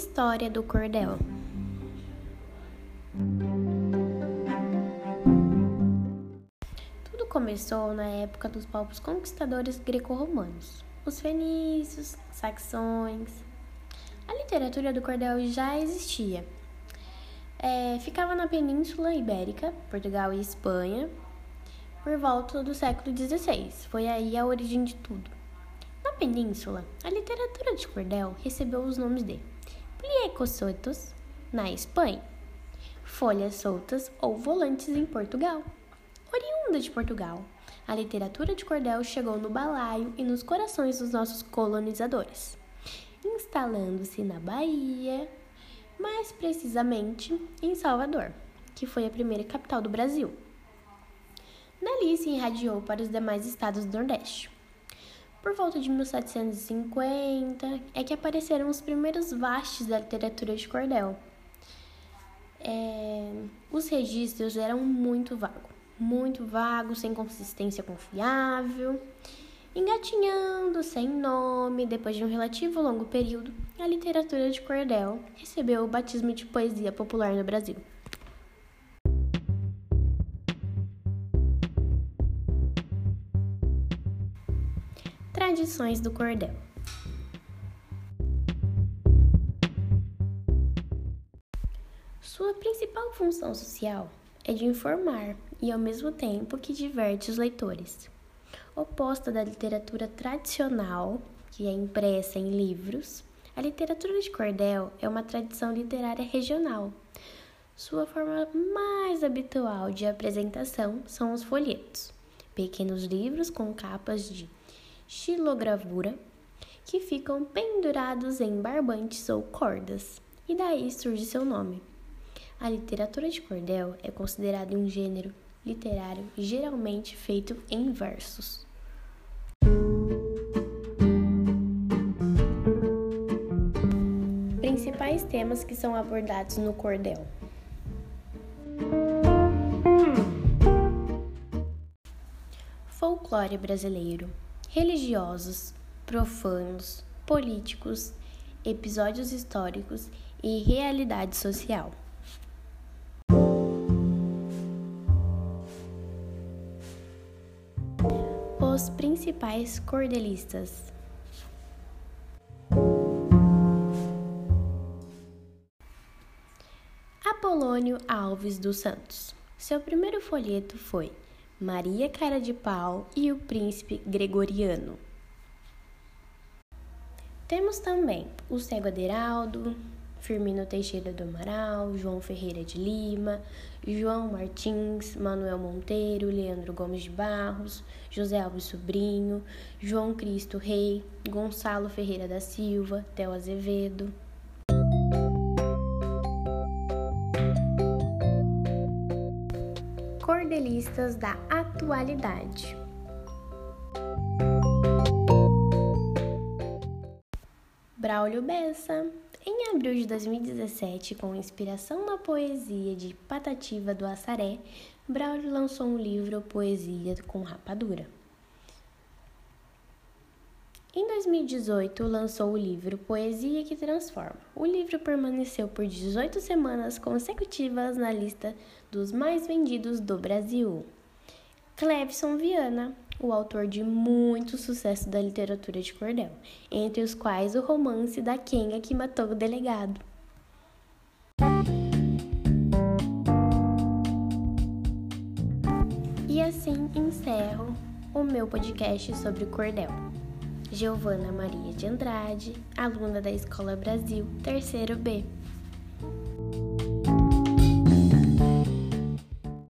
História do cordel. Tudo começou na época dos povos conquistadores greco-romanos, os fenícios, saxões. A literatura do cordel já existia. É, ficava na Península Ibérica, Portugal e Espanha, por volta do século XVI. Foi aí a origem de tudo. Na península, a literatura de cordel recebeu os nomes de pliecos na Espanha, folhas soltas ou volantes em Portugal. Oriunda de Portugal, a literatura de cordel chegou no balaio e nos corações dos nossos colonizadores, instalando-se na Bahia, mais precisamente em Salvador, que foi a primeira capital do Brasil. Dali se irradiou para os demais estados do Nordeste. Por volta de 1750 é que apareceram os primeiros vastes da literatura de cordel. É, os registros eram muito vagos, muito vagos, sem consistência confiável, engatinhando, sem nome. Depois de um relativo longo período, a literatura de cordel recebeu o batismo de poesia popular no Brasil. Tradições do cordel. Sua principal função social é de informar e, ao mesmo tempo, que diverte os leitores. Oposta da literatura tradicional, que é impressa em livros, a literatura de cordel é uma tradição literária regional. Sua forma mais habitual de apresentação são os folhetos, pequenos livros com capas de xilogravura que ficam pendurados em barbantes ou cordas, e daí surge seu nome. A literatura de cordel é considerada um gênero literário geralmente feito em versos. Principais temas que são abordados no cordel. Folclore brasileiro religiosos, profanos, políticos, episódios históricos e realidade social. Os principais cordelistas. Apolônio Alves dos Santos. Seu primeiro folheto foi Maria Cara de Pau e o Príncipe Gregoriano. Temos também o Cego Aderaldo, Firmino Teixeira do Amaral, João Ferreira de Lima, João Martins, Manuel Monteiro, Leandro Gomes de Barros, José Alves Sobrinho, João Cristo Rei, Gonçalo Ferreira da Silva, Theo Azevedo. Cordelistas da atualidade. Braulio Bessa. Em abril de 2017, com inspiração na poesia de Patativa do Assaré, Braulio lançou um livro Poesia com Rapadura. Em 2018, lançou o livro Poesia que Transforma. O livro permaneceu por 18 semanas consecutivas na lista dos mais vendidos do Brasil. Clevson Viana, o autor de muito sucesso da literatura de cordel, entre os quais o romance da Kenga que matou o delegado. E assim encerro o meu podcast sobre cordel. Giovana Maria de Andrade, aluna da Escola Brasil, terceiro B.